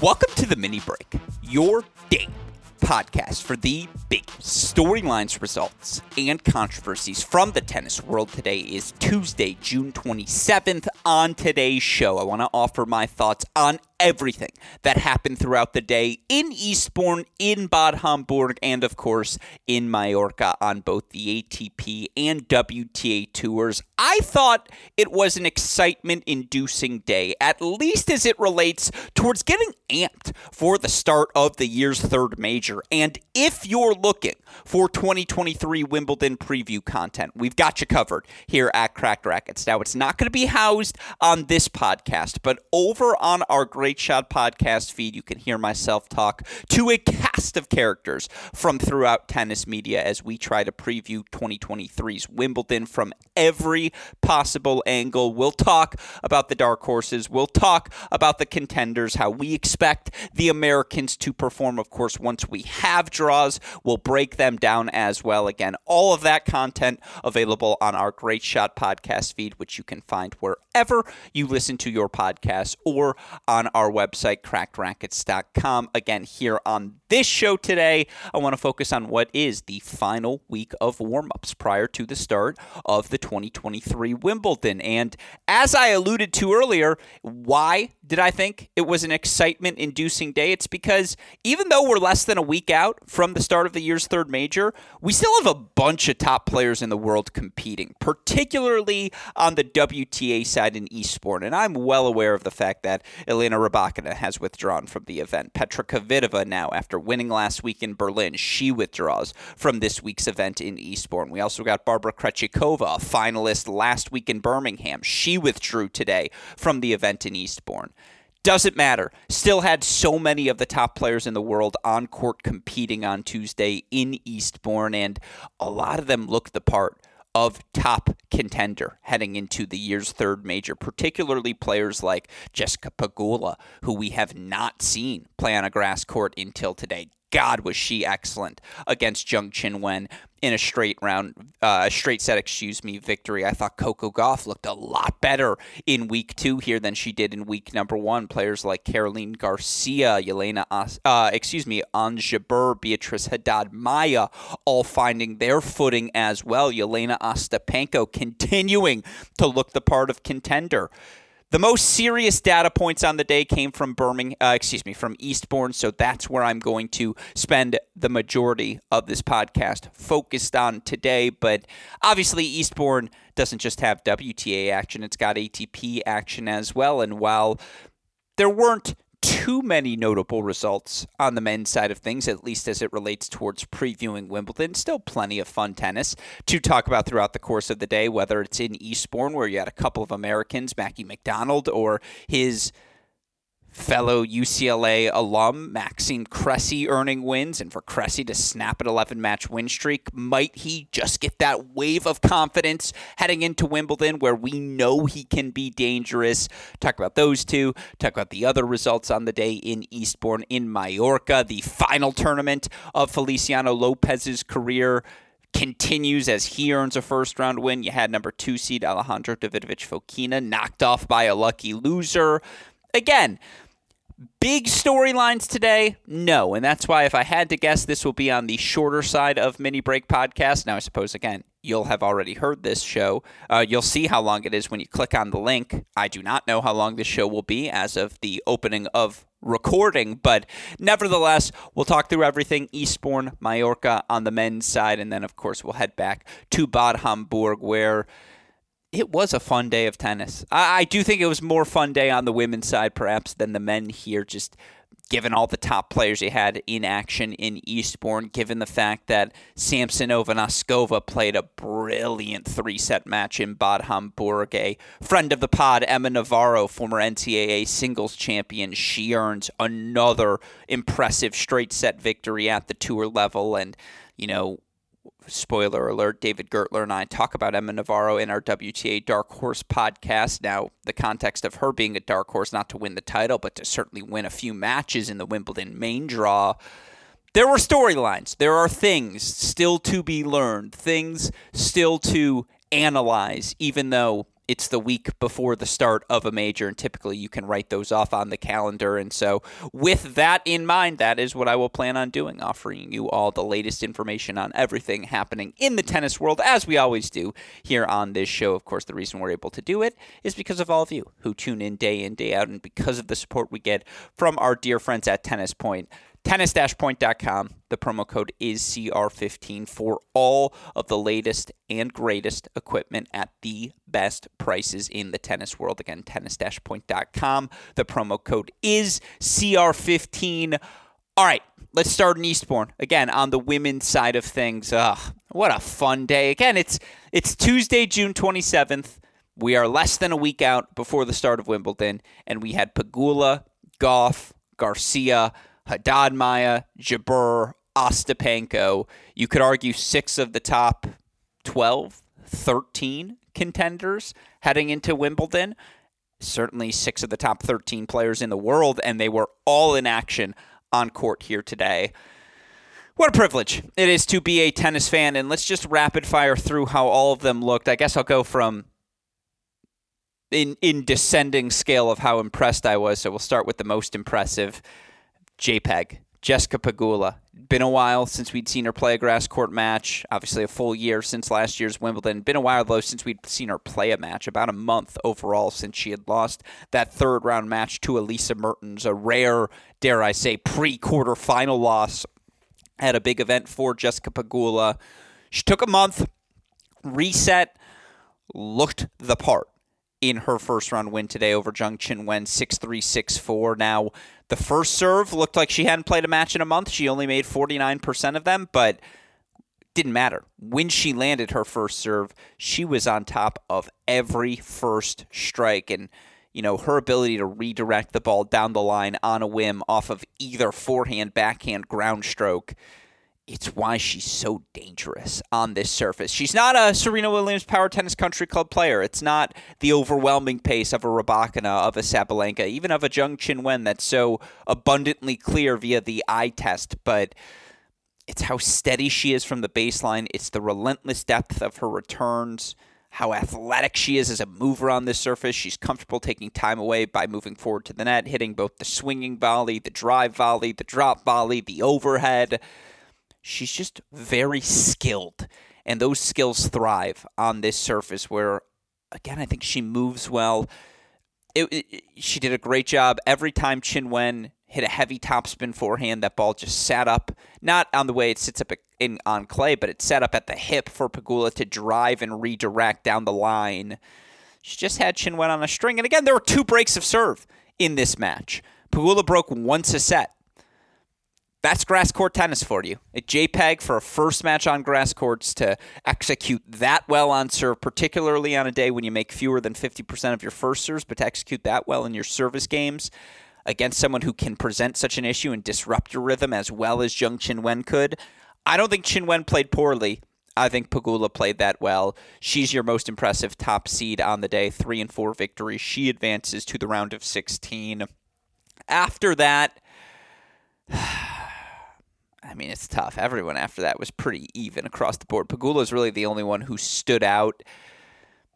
Welcome to the mini break, your daily podcast for the big storylines, results, and controversies from the tennis world. Today is Tuesday, June 27th. On today's show, I want to offer my thoughts on everything that happened throughout the day in Eastbourne, in Bad Homburg, and of course in Mallorca on both the ATP and WTA tours. I thought it was an excitement inducing day, at least as it relates towards getting amped for the start of the year's third major. And if you're looking for 2023 Wimbledon preview content, we've got you covered here at Cracked Racquets. Now, it's not going to be housed on this podcast, but over on our Great Shot podcast feed, you can hear myself talk to a cast of characters from throughout tennis media as we try to preview 2023's Wimbledon from every possible angle. We'll talk about the dark horses, we'll talk about the contenders, how we expect the Americans to perform, of course, once we have draws. We'll break them down as well. Again, all of that content available on our Great Shot podcast feed, which you can find wherever you listen to your podcasts or on our website, crackedracquets.com. Again, here on this show today, I want to focus on what is the final week of warm ups prior to the start of the 2023 Wimbledon. And as I alluded to earlier, why did I think it was an excitement inducing day? It's because even though we're less than a week out from the start of the year's third major, we still have a bunch of top players in the world competing, particularly on the WTA side in Eastbourne. And I'm well aware of the fact that Elena Rybakina has withdrawn from the event. Petra Kvitova now, after winning last week in Berlin, she withdraws from this week's event in Eastbourne. We also got Barbara Krejcikova, a finalist last week in Birmingham. She withdrew today from the event in Eastbourne. Doesn't matter. Still had so many of the top players in the world on court competing on Tuesday in Eastbourne, and a lot of them looked the part of top contender heading into the year's third major, particularly players like Jessica Pegula, who we have not seen play on a grass court until today. God, was she excellent against Zheng Qinwen in a straight round, uh, straight set, excuse me, victory. I thought Coco Gauff looked a lot better in week two here than she did in week number one. Players like Caroline Garcia, Yelena, uh, excuse me, Ons Jabeur, Beatriz Haddad Maia, all finding their footing as well. Yelena Ostapenko continuing to look the part of contender. The most serious data points on the day came from Birmingham, uh, excuse me, from Eastbourne. So that's where I'm going to spend the majority of this podcast focused on today. But obviously, Eastbourne doesn't just have WTA action; it's got ATP action as well. And while there weren't too many notable results on the men's side of things, at least as it relates towards previewing Wimbledon. Still plenty of fun tennis to talk about throughout the course of the day, whether it's in Eastbourne, where you had a couple of Americans, Mackie McDonald, or his fellow UCLA alum Maxime Cressy earning wins, and for Cressy to snap an 11 match win streak, might he just get that wave of confidence heading into Wimbledon where we know he can be dangerous? Talk about those two, talk about the other results on the day in Eastbourne, in Mallorca, the final tournament of Feliciano Lopez's career continues as he earns a first round win. You had number two seed Alejandro Davidovich Fokina knocked off by a lucky loser. Again, Big storylines today? No. And that's why, if I had to guess, this will be on the shorter side of Mini Break Podcast. Now, I suppose, again, you'll have already heard this show. Uh, you'll see how long it is when you click on the link. I do not know how long this show will be as of the opening of recording, but nevertheless, we'll talk through everything Eastbourne, Mallorca on the men's side. And then, of course, we'll head back to Bad Homburg, where it was a fun day of tennis. I, I, do think it was more fun day on the women's side, perhaps, than the men here. Just given all the top players you had in action in Eastbourne, given the fact that Samsonova Noskova played a brilliant three set match in Bad Homburg. A friend of the pod, Emma Navarro, former NCAA singles champion, she earns another impressive straight set victory at the tour level. And, you know, spoiler alert, David Gertler and I talk about Emma Navarro in our WTA Dark Horse podcast. Now, the context of her being a dark horse, not to win the title, but to certainly win a few matches in the Wimbledon main draw. There were storylines. There are things still to be learned, things still to analyze, even though it's the week before the start of a major, and typically you can write those off on the calendar. And so, with that in mind, that is what I will plan on doing, offering you all the latest information on everything happening in the tennis world, as we always do here on this show. Of course, the reason we're able to do it is because of all of you who tune in day in, day out, and because of the support we get from our dear friends at Tennis Point tennis-point.com. The promo code is CR15 for all of the latest and greatest equipment at the best prices in the tennis world. Again, tennis-point.com. The promo code is CR15. All right, let's start in Eastbourne. Again, on the women's side of things. Ugh, what a fun day. Again, it's it's Tuesday, June 27th. We are less than a week out before the start of Wimbledon, and we had Pegula, Gauff, Garcia, Haddad Maia, Jabeur, Ostapenko. You could argue six of the top 12, 13 contenders heading into Wimbledon. Certainly six of the top 13 players in the world, and they were all in action on court here today. What a privilege it is to be a tennis fan, and let's just rapid fire through how all of them looked. I guess I'll go from in in descending scale of how impressed I was. So we'll start with the most impressive. JPEG, Jessica Pegula. Been a while since we'd seen her play a grass court match. Obviously, a full year since last year's Wimbledon. Been a while, though, since we'd seen her play a match. About a month overall since she had lost that third round match to Elise Mertens. A rare, dare I say, pre quarterfinal loss at a big event for Jessica Pegula. She took a month, reset, looked the part in her first round win today over Zheng Qinwen 6 3 6 4. Now, the first serve looked like she hadn't played a match in a month. She only made 49% of them, but didn't matter. When she landed her first serve, she was on top of every first strike. And, you know, her ability to redirect the ball down the line on a whim off of either forehand, backhand, ground stroke it's why she's so dangerous on this surface. She's not a Serena Williams Power Tennis Country Club player. It's not the overwhelming pace of a Rybakina, of a Sabalenka, even of a Zheng Wen that's so abundantly clear via the eye test. But it's how steady she is from the baseline. It's the relentless depth of her returns. How athletic she is as a mover on this surface. She's comfortable taking time away by moving forward to the net, hitting both the swinging volley, the drive volley, the drop volley, the overhead she's just very skilled. And those skills thrive on this surface where, again, I think she moves well. It, it, she did a great job every time Qinwen hit a heavy topspin forehand. That ball just sat up, not on the way it sits up in on clay, but it sat up at the hip for Pegula to drive and redirect down the line. She just had Qinwen on a string, and again, there were two breaks of serve in this match. Pegula broke once a set. That's grass court tennis for you. A JPEG for a first match on grass courts to execute that well on serve, particularly on a day when you make fewer than 50% of your first serves, but to execute that well in your service games against someone who can present such an issue and disrupt your rhythm as well as Zheng Qinwen could. I don't think Qinwen played poorly. I think Pegula played that well. She's your most impressive top seed on the day, three and four victories. She advances to the round of 16. After that, I mean, it's tough. Everyone after that was pretty even across the board. Pegula is really the only one who stood out.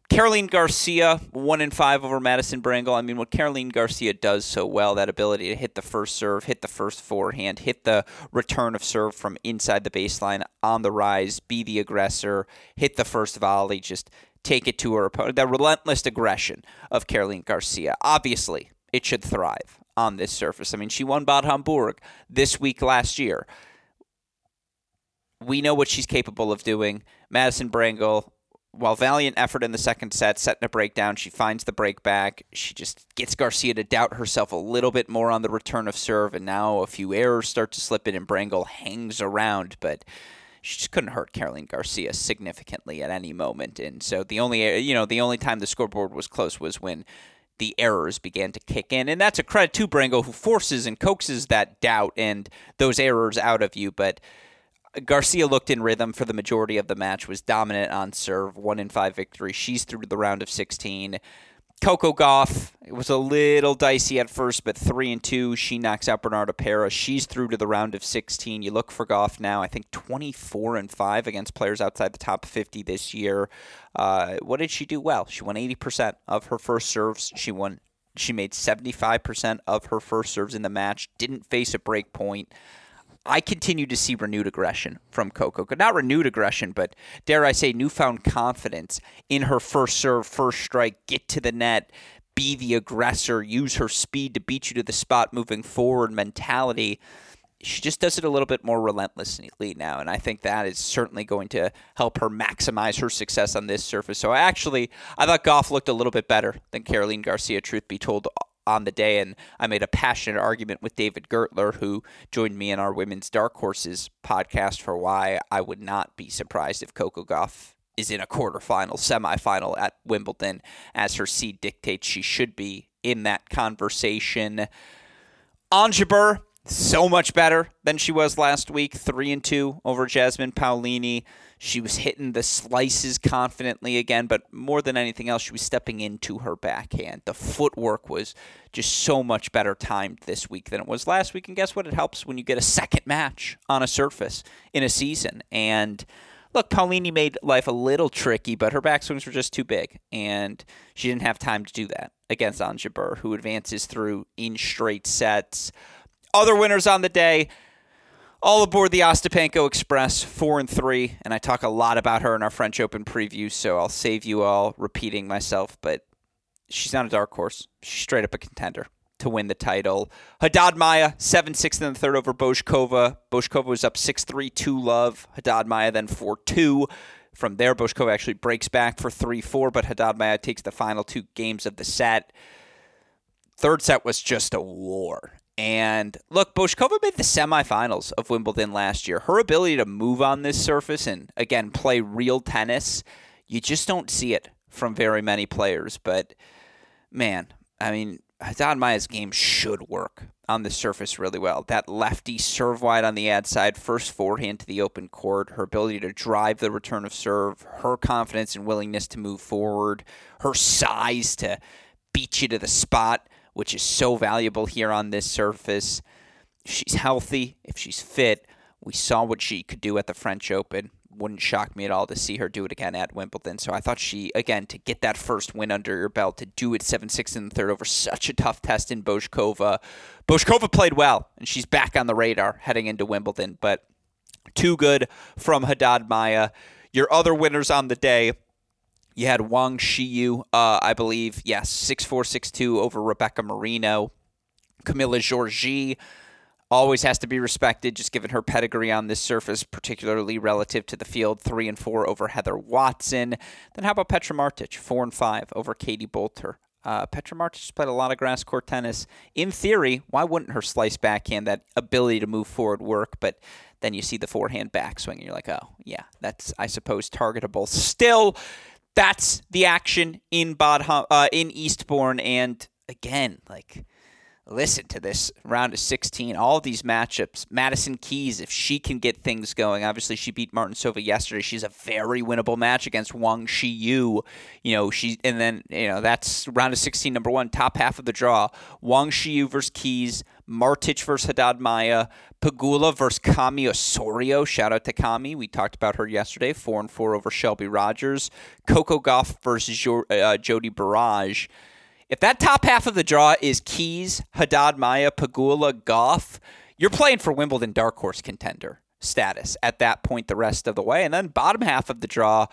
Caroline Garcia, one in five over Madison Brengle. I mean, what Caroline Garcia does so well, that ability to hit the first serve, hit the first forehand, hit the return of serve from inside the baseline on the rise, be the aggressor, hit the first volley, just take it to her opponent. That relentless aggression of Caroline Garcia. Obviously, it should thrive on this surface. I mean, she won Bad Homburg this week last year we know what she's capable of doing. Madison Brengle, while valiant effort in the second set, setting a breakdown, she finds the break back. She just gets Garcia to doubt herself a little bit more on the return of serve, and now a few errors start to slip in, and Brengle hangs around, but she just couldn't hurt Caroline Garcia significantly at any moment. And so the only you know the only time the scoreboard was close was when the errors began to kick in, and that's a credit to Brengle who forces and coaxes that doubt and those errors out of you, but Garcia looked in rhythm for the majority of the match, was dominant on serve, one in five victory. She's through to the round of 16. Coco Gauff, it was a little dicey at first, but three and two. She knocks out Bernarda Pera. She's through to the round of 16. You look for Gauff now, I think 24 and five against players outside the top 50 this year. Uh, what did she do well? She won 80% of her first serves. She won. She made 75% of her first serves in the match. Didn't face a break point. I continue to see renewed aggression from Coco. Not renewed aggression, but dare I say, newfound confidence in her first serve, first strike, get to the net, be the aggressor, use her speed to beat you to the spot moving forward mentality. She just does it a little bit more relentlessly now, and I think that is certainly going to help her maximize her success on this surface. So, I actually, I thought Gauff looked a little bit better than Caroline Garcia, truth be told, on the day. And I made a passionate argument with David Gertler, who joined me in our Women's Dark Horses podcast, for why I would not be surprised if Coco Gauff is in a quarterfinal, semifinal at Wimbledon. As her seed dictates, she should be in that conversation. Ons so much better than she was last week. Three and two over Jasmine Paolini. She was hitting the slices confidently again, but more than anything else, she was stepping into her backhand. The footwork was just so much better timed this week than it was last week. And guess what? It helps when you get a second match on a surface in a season. And look, Paolini made life a little tricky, but her backswings were just too big, and she didn't have time to do that against Ons Jabeur, who advances through in straight sets. Other winners on the day all aboard the Ostapenko Express, four and three, and I talk a lot about her in our French Open preview, so I'll save you all repeating myself. But she's not a dark horse; she's straight up a contender to win the title. Haddad Maia, 7 6 in the third over Bouzkova. Bouzkova was up 6 3 2 love. Haddad Maia then 4 2. From there, Bouzkova actually breaks back for 3 4, but Haddad Maia takes the final two games of the set. Third set was just a war. And look, Bouzkova made the semifinals of Wimbledon last year. Her ability to move on this surface and, again, play real tennis, you just don't see it from very many players. But, man, I mean, Haddad Maia's game should work on the surface really well. That lefty serve wide on the ad side, first forehand to the open court, her ability to drive the return of serve, her confidence and willingness to move forward, her size to beat you to the spot which is so valuable here on this surface. She's healthy. If she's fit, we saw what she could do at the French Open. Wouldn't shock me at all to see her do it again at Wimbledon. So I thought she, again, to get that first win under your belt, to do it 7 6 in the third over such a tough test in Bouzkova. Bouzkova played well, and she's back on the radar heading into Wimbledon, but too good from Haddad Maia. Your other winners on the day you had Wang Xiyu, uh, I believe, yes, six four six two over Rebecca Marino. Camilla Giorgi always has to be respected, just given her pedigree on this surface, particularly relative to the field. Three and four over Heather Watson. Then how about Petra Martic? Four and five over Katie Boulter. Uh, Petra Martic played a lot of grass court tennis. In theory, why wouldn't her slice backhand, that ability to move forward, work? But then you see the forehand backswing, and you're like, oh, yeah, that's, I suppose, targetable. Still, that's the action in Bad uh, in Eastbourne, and again, like listen to this round of 16 all these matchups madison keys if she can get things going obviously she beat Martincova yesterday. She's a very winnable match against wang xiyu. You know she and then you know that's round of 16 number one top half of the draw. Wang xiyu versus keys martic versus haddad maia Pegula versus Kami Osorio. Shout out to Kami. We talked about her yesterday. Four and four over Shelby Rogers. Coco Gauff versus jo- uh, Jodie Burrage. If that top half of the draw is Keys, Haddad Maia, Pegula, Gauff, you're playing for Wimbledon dark horse contender status at that point the rest of the way. And then bottom half of the draw,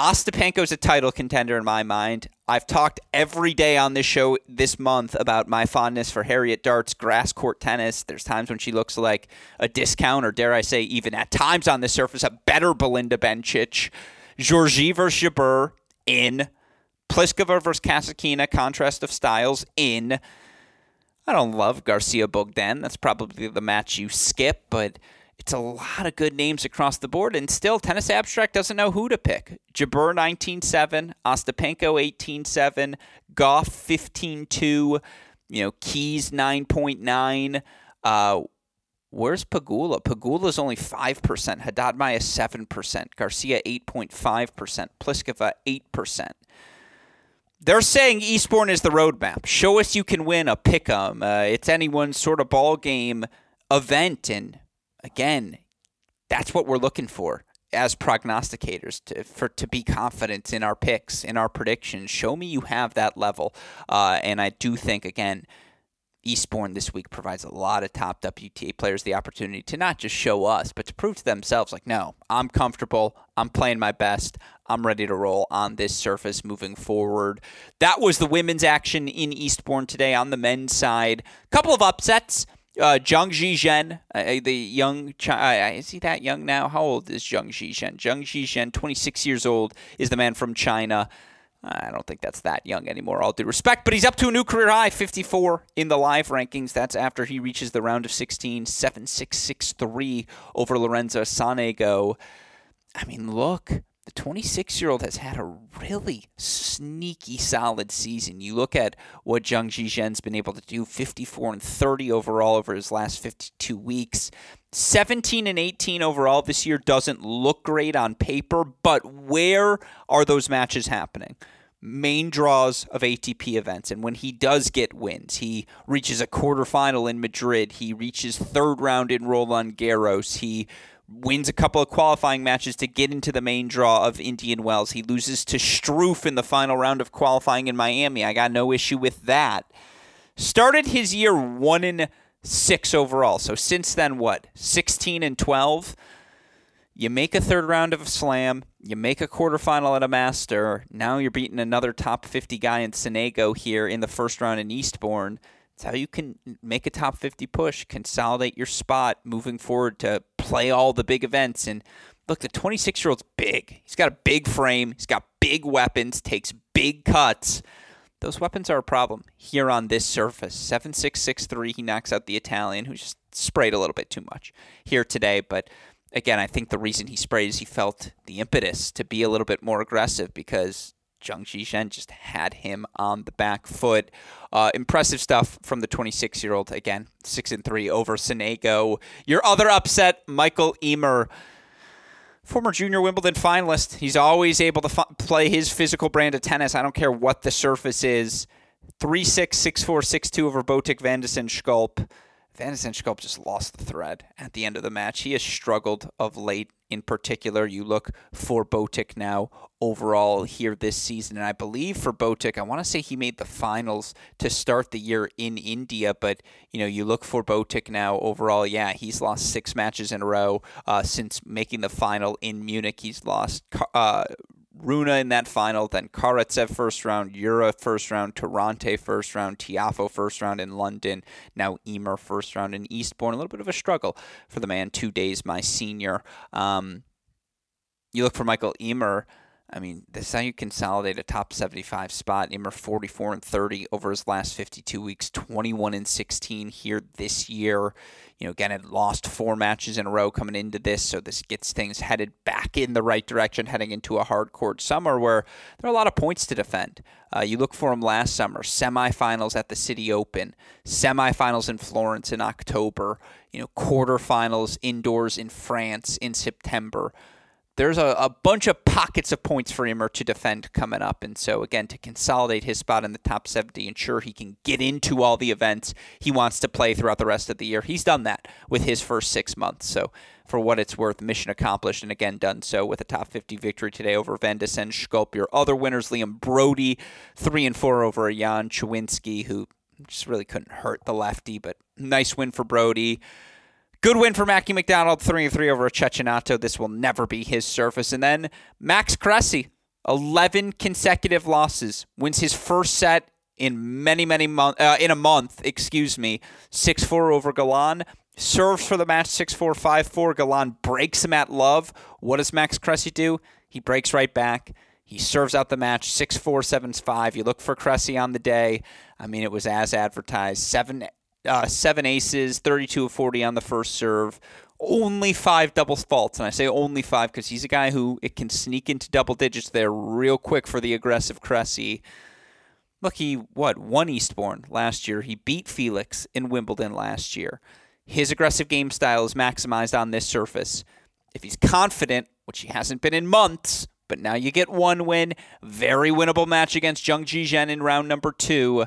Ostapenko's a title contender in my mind. I've talked every day on this show this month about my fondness for Harriet Dart's grass court tennis. There's times when she looks like a discount, or dare I say, even at times on the surface, a better Belinda Bencic. Giorgi versus Jabeur in. Pliskova versus Kasatkina, contrast of styles in. I don't love Garcia Bogdan. That's probably the match you skip, but it's a lot of good names across the board. And still, Tennis Abstract doesn't know who to pick. Jabeur 19-7, Ostapenko 18-7, Gauff 15-2, you know, Keys 9.9. Uh, where's Pegula? Pegula's only 5%, Haddad Maia 7%, Garcia 8.5%, Pliskova 8% they're saying Eastbourne is the roadmap. Show us you can win a pick'em. Uh, it's anyone's sort of ball game event, and again, that's what we're looking for as prognosticators to for to be confident in our picks, in our predictions. Show me you have that level, uh, and I do think again Eastbourne this week provides a lot of top WTA players the opportunity to not just show us, but to prove to themselves, like, no, I'm comfortable. I'm playing my best. I'm ready to roll on this surface moving forward. That was the women's action in Eastbourne today on the men's side. Couple of upsets. Uh, Zhang Zhizhen, uh, the young, chi- uh, is he that young now? How old is Zhang Zhizhen? Zhang Zhizhen, 26 years old, is the man from China. I don't think that's that young anymore, all due respect. But he's up to a new career high, 54 in the live rankings. That's after he reaches the round of 16, 7 6 6 3 over Lorenzo Sonego. I mean, look, the 26 year old has had a really sneaky solid season. You look at what Zhang Zhizhen's been able to do 54 and 30 overall over his last 52 weeks. 17 and 18 overall this year doesn't look great on paper, but where are those matches happening? Main draws of ATP events. And when he does get wins, he reaches a quarterfinal in Madrid, he reaches third round in Roland Garros, he wins a couple of qualifying matches to get into the main draw of Indian Wells. He loses to Struff in the final round of qualifying in Miami. I got no issue with that. Started his year 1 in 6 overall. So since then what? 16 and 12. You make a third round of a slam, you make a quarterfinal at a master. Now you're beating another top 50 guy in Sonego here in the first round in Eastbourne. It's how you can make a top 50 push, consolidate your spot moving forward to play all the big events. And look, the 26 year old's big. He's got a big frame, he's got big weapons, takes big cuts. Those weapons are a problem here on this surface. 7663, he knocks out the Italian, who just sprayed a little bit too much here today. But again, I think the reason he sprayed is he felt the impetus to be a little bit more aggressive because Zhang Zhizhen just had him on the back foot. Uh, impressive stuff from the 26 year old. Again, 6 and 3 over Sonego. Your other upset, Mikael Ymer. former junior Wimbledon finalist. He's always able to f- play his physical brand of tennis. I don't care what the surface is. 3 6, 6 4, 6 2 over Botic van de Zandschulp. Van just lost the thread at the end of the match. He has struggled of late. In particular, you look for Botic now overall here this season, and I believe for Botic, I want to say he made the finals to start the year in India. But you know, you look for Botic now overall. Yeah, he's lost six matches in a row uh, since making the final in Munich. He's lost. Uh, Rune in that final, then Karatsev first round, Yura first round, Tirante first round, Tiafoe first round in London, now Ymer first round in Eastbourne. A little bit of a struggle for the man, two days my senior. Um, you look for Mikael Ymer. I mean, this is how you consolidate a top 75 spot. Ymer 44 and 30 over his last 52 weeks, 21 and 16 here this year. You know, again, had lost four matches in a row coming into this, so this gets things headed back in the right direction heading into a hard court summer where there are a lot of points to defend. Uh, you look for him last summer, semifinals at the City Open, semifinals in Florence in October, you know, quarterfinals indoors in France in September there's a, a bunch of pockets of points for Ymer to defend coming up. And so, again, to consolidate his spot in the top 70, ensure he can get into all the events he wants to play throughout the rest of the year. He's done that with his first six months. So, for what it's worth, mission accomplished, and again, done so with a top 50 victory today over Van de Zandschulp. Your other winners, Liam Broady, 3 and 4 over Jan Choinski, who just really couldn't hurt the lefty, but nice win for Broady. Good win for Mackie McDonald, 3 3 over Cecchinato. This will never be his surface. And then Max Cressy, 11 consecutive losses, wins his first set in many, many months, uh, in a month, excuse me, 6 4 over Galan. serves for the match 6 4 5 4. Galan breaks him at love. What does Max Cressy do? He breaks right back. He serves out the match 6 4 7 5. You look for Cressy on the day. I mean, it was as advertised. Seven, uh, seven aces, 32 of 40 on the first serve. Only five double faults. And I say only five because he's a guy who it can sneak into double digits there real quick for the aggressive Cressy. Look, he, what, won Eastbourne last year. He beat Felix in Wimbledon last year. His aggressive game style is maximized on this surface. If he's confident, which he hasn't been in months, but now you get one win, very winnable match against Zhang Zhizhen in round number two.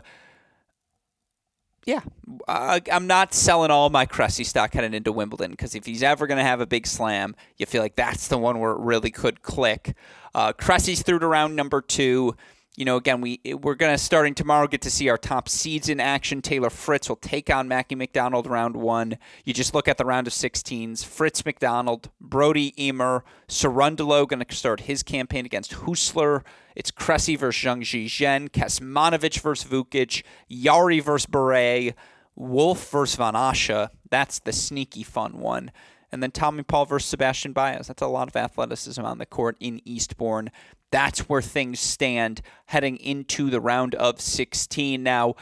Yeah, uh, I'm not selling all my Cressy stock heading into Wimbledon because if he's ever going to have a big slam, you feel like that's the one where it really could click. Uh, Cressy's through to round number two you know, again, we we're gonna starting tomorrow get to see our top seeds in action. Taylor Fritz will take on Mackie McDonald round one. You just look at the round of 16s. Fritz McDonald, Broady Ymer, Cerundolo going to start his campaign against Husler. It's Cressy versus Zheng Zhizhen, Kecmanovic versus Vukic, Jarry versus Bure, Wolf versus Van Assche. That's the sneaky fun one. And then Tommy Paul versus Sebastian Baez. That's a lot of athleticism on the court in Eastbourne that's where things stand heading into the round of 16. Now,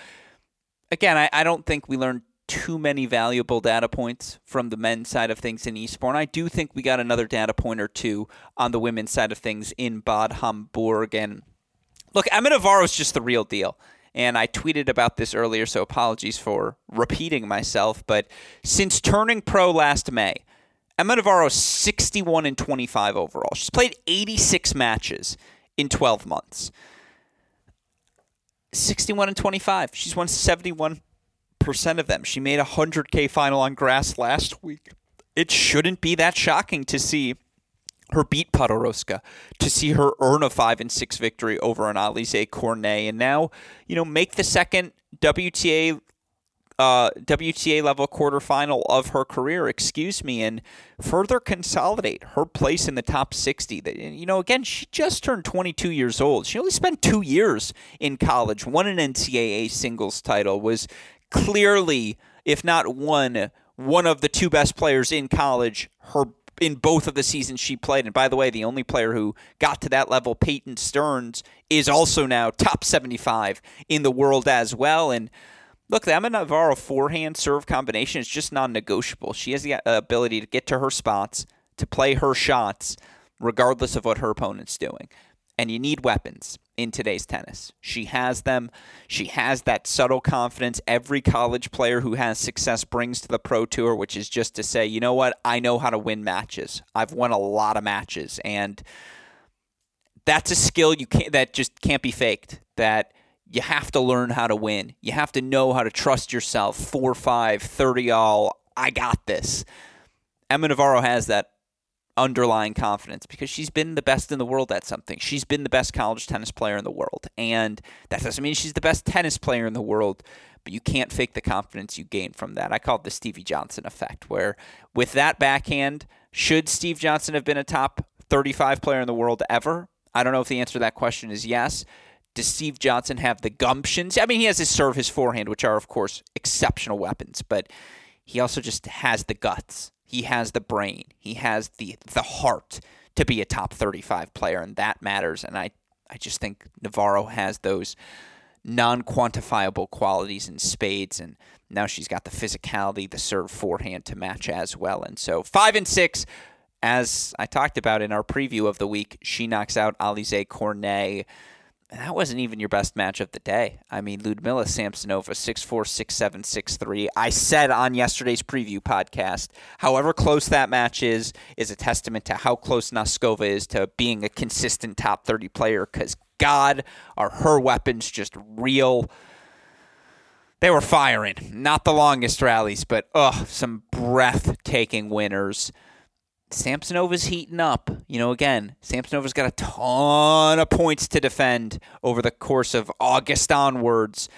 again, I, I don't think we learned too many valuable data points from the men's side of things in Eastbourne. I do think we got another data point or two on the women's side of things in Bad Homburg. And look, Emma Navarro is just the real deal. And I tweeted about this earlier, so apologies for repeating myself. But since turning pro last May, Emma Navarro is 61 and 25 overall. She's played 86 matches in 12 months. 61 and 25. She's won 71% of them. She made a 100K final on grass last week. It shouldn't be that shocking to see her beat Podoroska, to see her earn a 5 and 6 victory over an Alizé Cornet, and now, you know, make the second WTA uh, WTA level quarterfinal of her career, excuse me, and further consolidate her place in the top 60. You know, again, she just turned 22 years old. She only spent two years in college, won an NCAA singles title, was clearly, if not one, one of the two best players in college. Her in both of the seasons she played. And by the way, the only player who got to that level, Peyton Stearns, is also now top 75 in the world as well. And Look, the Emma Navarro forehand serve combination is just non negotiable. She has the uh, ability to get to her spots, to play her shots, regardless of what her opponent's doing. And you need weapons in today's tennis. She has them. She has that subtle confidence every college player who has success brings to the pro tour, which is just to say, you know what? I know how to win matches. I've won a lot of matches. And that's a skill you can't that just can't be faked. That you have to learn how to win. You have to know how to trust yourself. 4 5, 30 all. I got this. Emma Navarro has that underlying confidence because she's been the best in the world at something. She's been the best college tennis player in the world. And that doesn't mean she's the best tennis player in the world, but you can't fake the confidence you gain from that. I call it the Stevie Johnson effect, where with that backhand, should Steve Johnson have been a top 35 player in the world ever? I don't know if the answer to that question is yes does Steve Johnson have the gumptions? I mean, he has his serve, his forehand, which are, of course, exceptional weapons, but he also just has the guts. He has the brain. He has the the heart to be a top 35 player, and that matters. And I, I just think Navarro has those non quantifiable qualities in spades, and now she's got the physicality, the serve forehand to match as well. And so, five and six, as I talked about in our preview of the week, she knocks out Alizé Cornet that wasn't even your best match of the day. I mean, Ludmila Samsonova, 6'4, 6'7, 6'3. I said on yesterday's preview podcast, however close that match is, is a testament to how close Noskova is to being a consistent top 30 player because, God, are her weapons just real. They were firing. Not the longest rallies, but, ugh, some breathtaking winners. Samsonova's heating up. You know, again, Samsonova's got a ton of points to defend over the course of August onwards.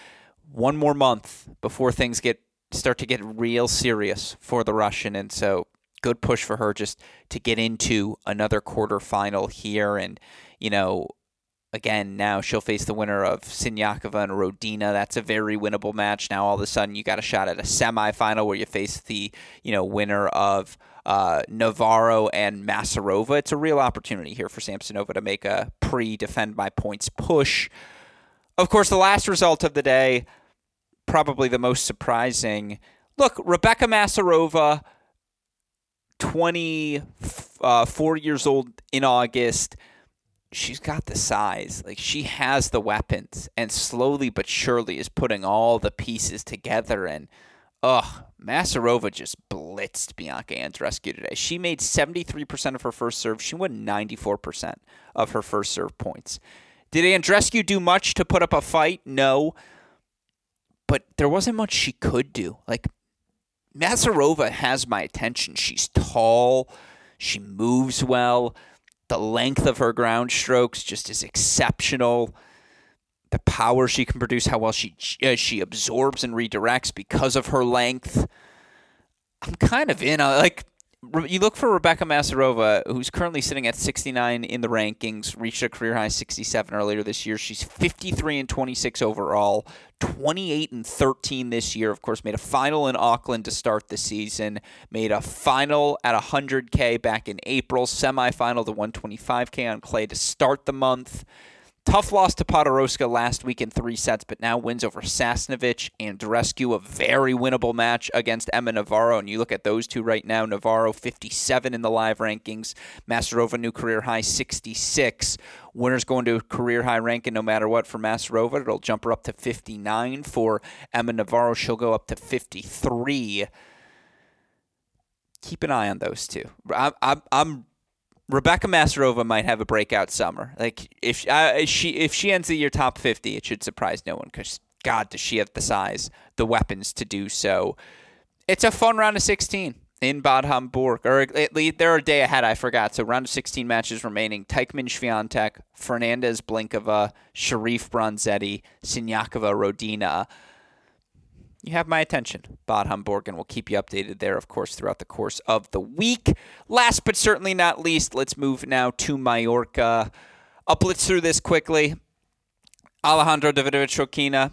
One more month before things get start to get real serious for the Russian, and so good push for her just to get into another quarterfinal here. And you know, again, now she'll face the winner of Siniakova and Rodina. That's a very winnable match. Now all of a sudden you got a shot at a semifinal where you face the you know winner of uh, Navarro and Masarova. It's a real opportunity here for Samsonova to make a pre-defend my points push. Of course, the last result of the day, probably the most surprising. Look, Rebecca Masarova, 24 uh, years old in August she's got the size. Like she has the weapons and slowly but surely is putting all the pieces together and ugh, Masarova just blitzed Bianca Andreescu today. She made 73% of her first serve. She won 94% of her first serve points. Did Andreescu do much to put up a fight? No. But there wasn't much she could do. Like Masarova has my attention. She's tall. She moves well. The length of her ground strokes just is exceptional. The power she can produce, how well she uh, she absorbs and redirects because of her length. I'm kind of in a, like you look for Rebecca Masarova, who's currently sitting at 69 in the rankings, reached a career high 67 earlier this year. She's 53 and 26 overall, 28 and 13 this year. Of course, made a final in Auckland to start the season, made a final at 100K back in April, semifinal to 125K on clay to start the month. Tough loss to Podoroska last week in three sets, but now wins over Sasnovich and Andreescu, a very winnable match against Emma Navarro. And you look at those two right now Navarro 57 in the live rankings, Masarova new career high 66. Winner's going to career high ranking no matter what for Masarova. It'll jump her up to 59. For Emma Navarro, she'll go up to 53. Keep an eye on those two. I'm, I'm Rebecca Masarova might have a breakout summer. Like if uh, she if she ends the year top fifty, it should surprise no one because God, does she have the size, the weapons to do so? It's a fun round of sixteen in Bad Homburg, or at least they're a day ahead. I forgot. So round of sixteen matches remaining: Teichmann Swiatek, Fernandez Blinkova, Sherif Bronzetti, Siniakova Rodina you have my attention. Bad Homburg, and we'll keep you updated there, of course, throughout the course of the week. Last but certainly not least, let's move now to Mallorca. I'll blitz through this quickly. Alejandro Davidovich Fokina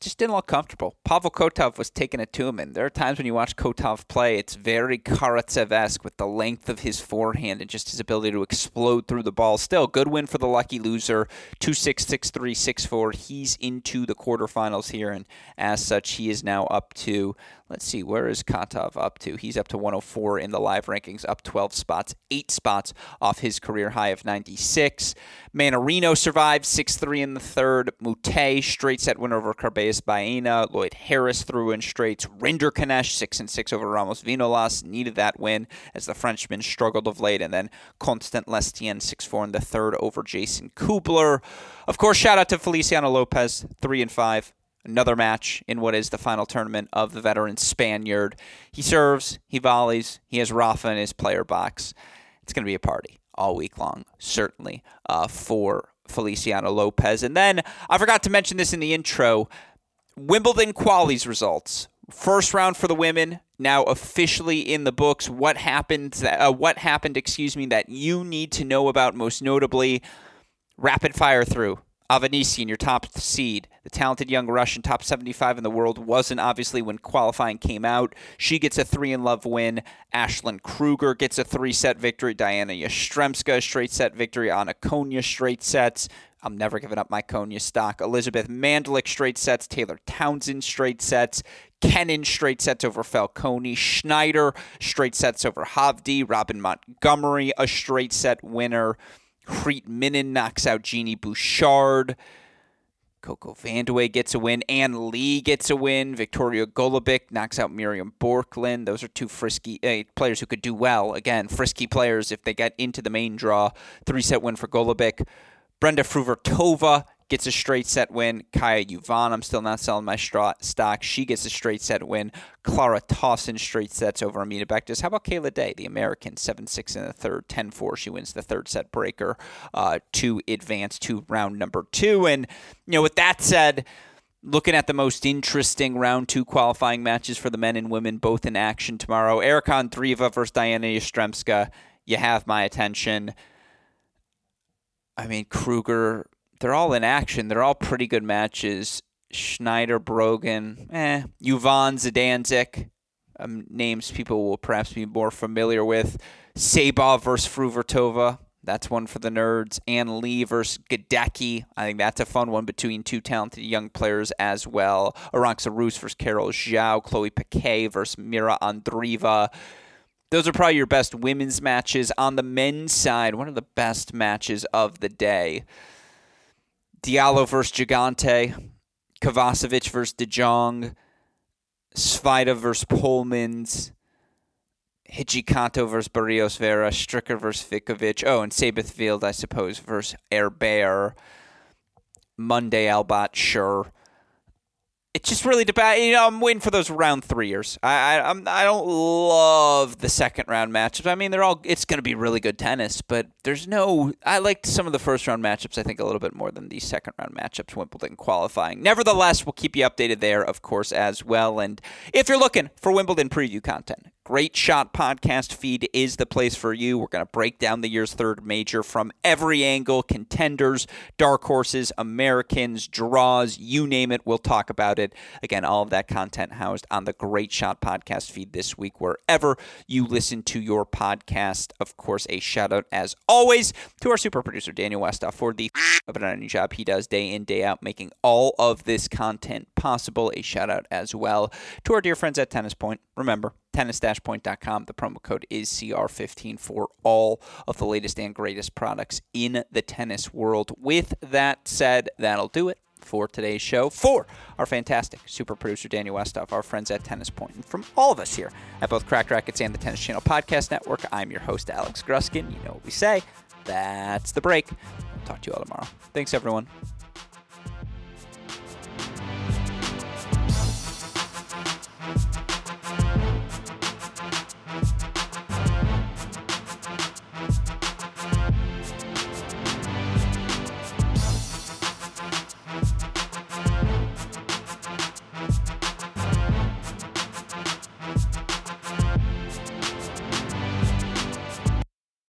just didn't look comfortable. Pavel Kotov was taking it to him, and there are times when you watch Kotov play, it's very Karatsev-esque with the length of his forehand and just his ability to explode through the ball. Still, good win for the lucky loser, 2-6, 6-3, 6-4. He's into the quarterfinals here, and as such, he is now up to, let's see, where is Kotov up to? He's up to 104 in the live rankings, up 12 spots, 8 spots off his career high of 96. Mannarino survived 6-3 in the third. Moutet, straight set win over Carballes Baena. Lloyd Harris threw in straights. Rinderknech, 6 and 6 over Ramos Vinolas, needed that win as the Frenchman struggled of late. And then Constant Lestienne, 6 4 in the third over Jason Kubler. Of course, shout out to Feliciano Lopez, 3 and 5 another match in what is the final tournament of the veteran Spaniard. He serves, he volleys, he has Rafa in his player box. It's going to be a party all week long, certainly, uh, for Feliciano Lopez. And then I forgot to mention this in the intro. Wimbledon qualies results. First round for the women now officially in the books. What happened? Uh, what happened? Excuse me. That you need to know about. Most notably, rapid fire through. Avanesyan, your top seed, the talented young Russian, top 75 in the world, wasn't obviously when qualifying came out. She gets a three in love win. Ashlyn Kruger gets a three set victory. Diana Yastremska, straight set victory. Ana Konjuh, straight sets. I'm never giving up my Konjuh stock. Elizabeth Mandlik straight sets. Taylor Townsend straight sets. Kenin straight sets over Falconi. Schneider straight sets over Havdi. Robin Montgomery a straight set winner. Preet Minnan knocks out Jeannie Bouchard. Coco Vandeweghe gets a win. Ann Li gets a win. Victoria Golubic knocks out Miriam Bjorklund. Those are two frisky uh, players who could do well. Again, frisky players if they get into the main draw. Three set win for Golubic. Brenda Fruhvirtova gets a straight set win. Kaya Juvan, I'm still not selling my stock. She gets a straight set win. Clara Tauson straight sets over Amina Bektis. How about Kayla Day, the American, 7 6 in the third, 10 4. She wins the third set breaker uh, to advance to round number two. And, you know, with that said, looking at the most interesting round two qualifying matches for the men and women, both in action tomorrow. Erika Andreeva versus Diana Yastremska. You have my attention. I mean, Kruger they're all in action. They're all pretty good matches. Schneider, Brogan, eh. Yvonne Zidansek, um, names people will perhaps be more familiar with. Sabah versus Fruhvirtova, That's one for the nerds. Ann Li versus Gadecki. I think that's a fun one between two talented young players as well. Arantxa Rus versus Carol Zhao. Chloe Paquet versus Mira Andreeva. Those are probably your best women's matches. On the men's side, one of the best matches of the day. Diallo versus Gigante. Kovacevic versus De Jong. Svitolina versus Polmans. Hijikata versus Barrios Vera, Stricker versus Vikovic. Oh, and Seyboth Wild, I suppose, versus Herbert. Monday Albot, sure it's just really depends. You know, I'm waiting for those round three years. I I I'm, I don't love the second round matchups. I mean, they're all. It's going to be really good tennis, but there's no. I liked some of the first round matchups. I think a little bit more than the second round matchups. Wimbledon qualifying. Nevertheless, we'll keep you updated there, of course, as well. And if you're looking for Wimbledon preview content, Great Shot podcast feed is the place for you. We're going to break down the year's third major from every angle contenders, dark horses, Americans, draws, you name it. We'll talk about it. Again, all of that content housed on the Great Shot podcast feed this week, wherever you listen to your podcast. Of course, a shout out, as always, to our super producer, Daniel Westoff, uh, for the of an job he does day in, day out, making all of this content possible. A shout out as well to our dear friends at Tennis Point. Remember, tennis-point.com. The promo code is CR15 for all of the latest and greatest products in the tennis world. With that said, that'll do it for today's show. For our fantastic super producer Daniel Westoff, our friends at Tennis Point, and from all of us here at both Cracked Racquets and the Tennis Channel Podcast Network, I'm your host Alex Gruskin. You know what we say. That's the break. Talk to you all tomorrow. Thanks, everyone.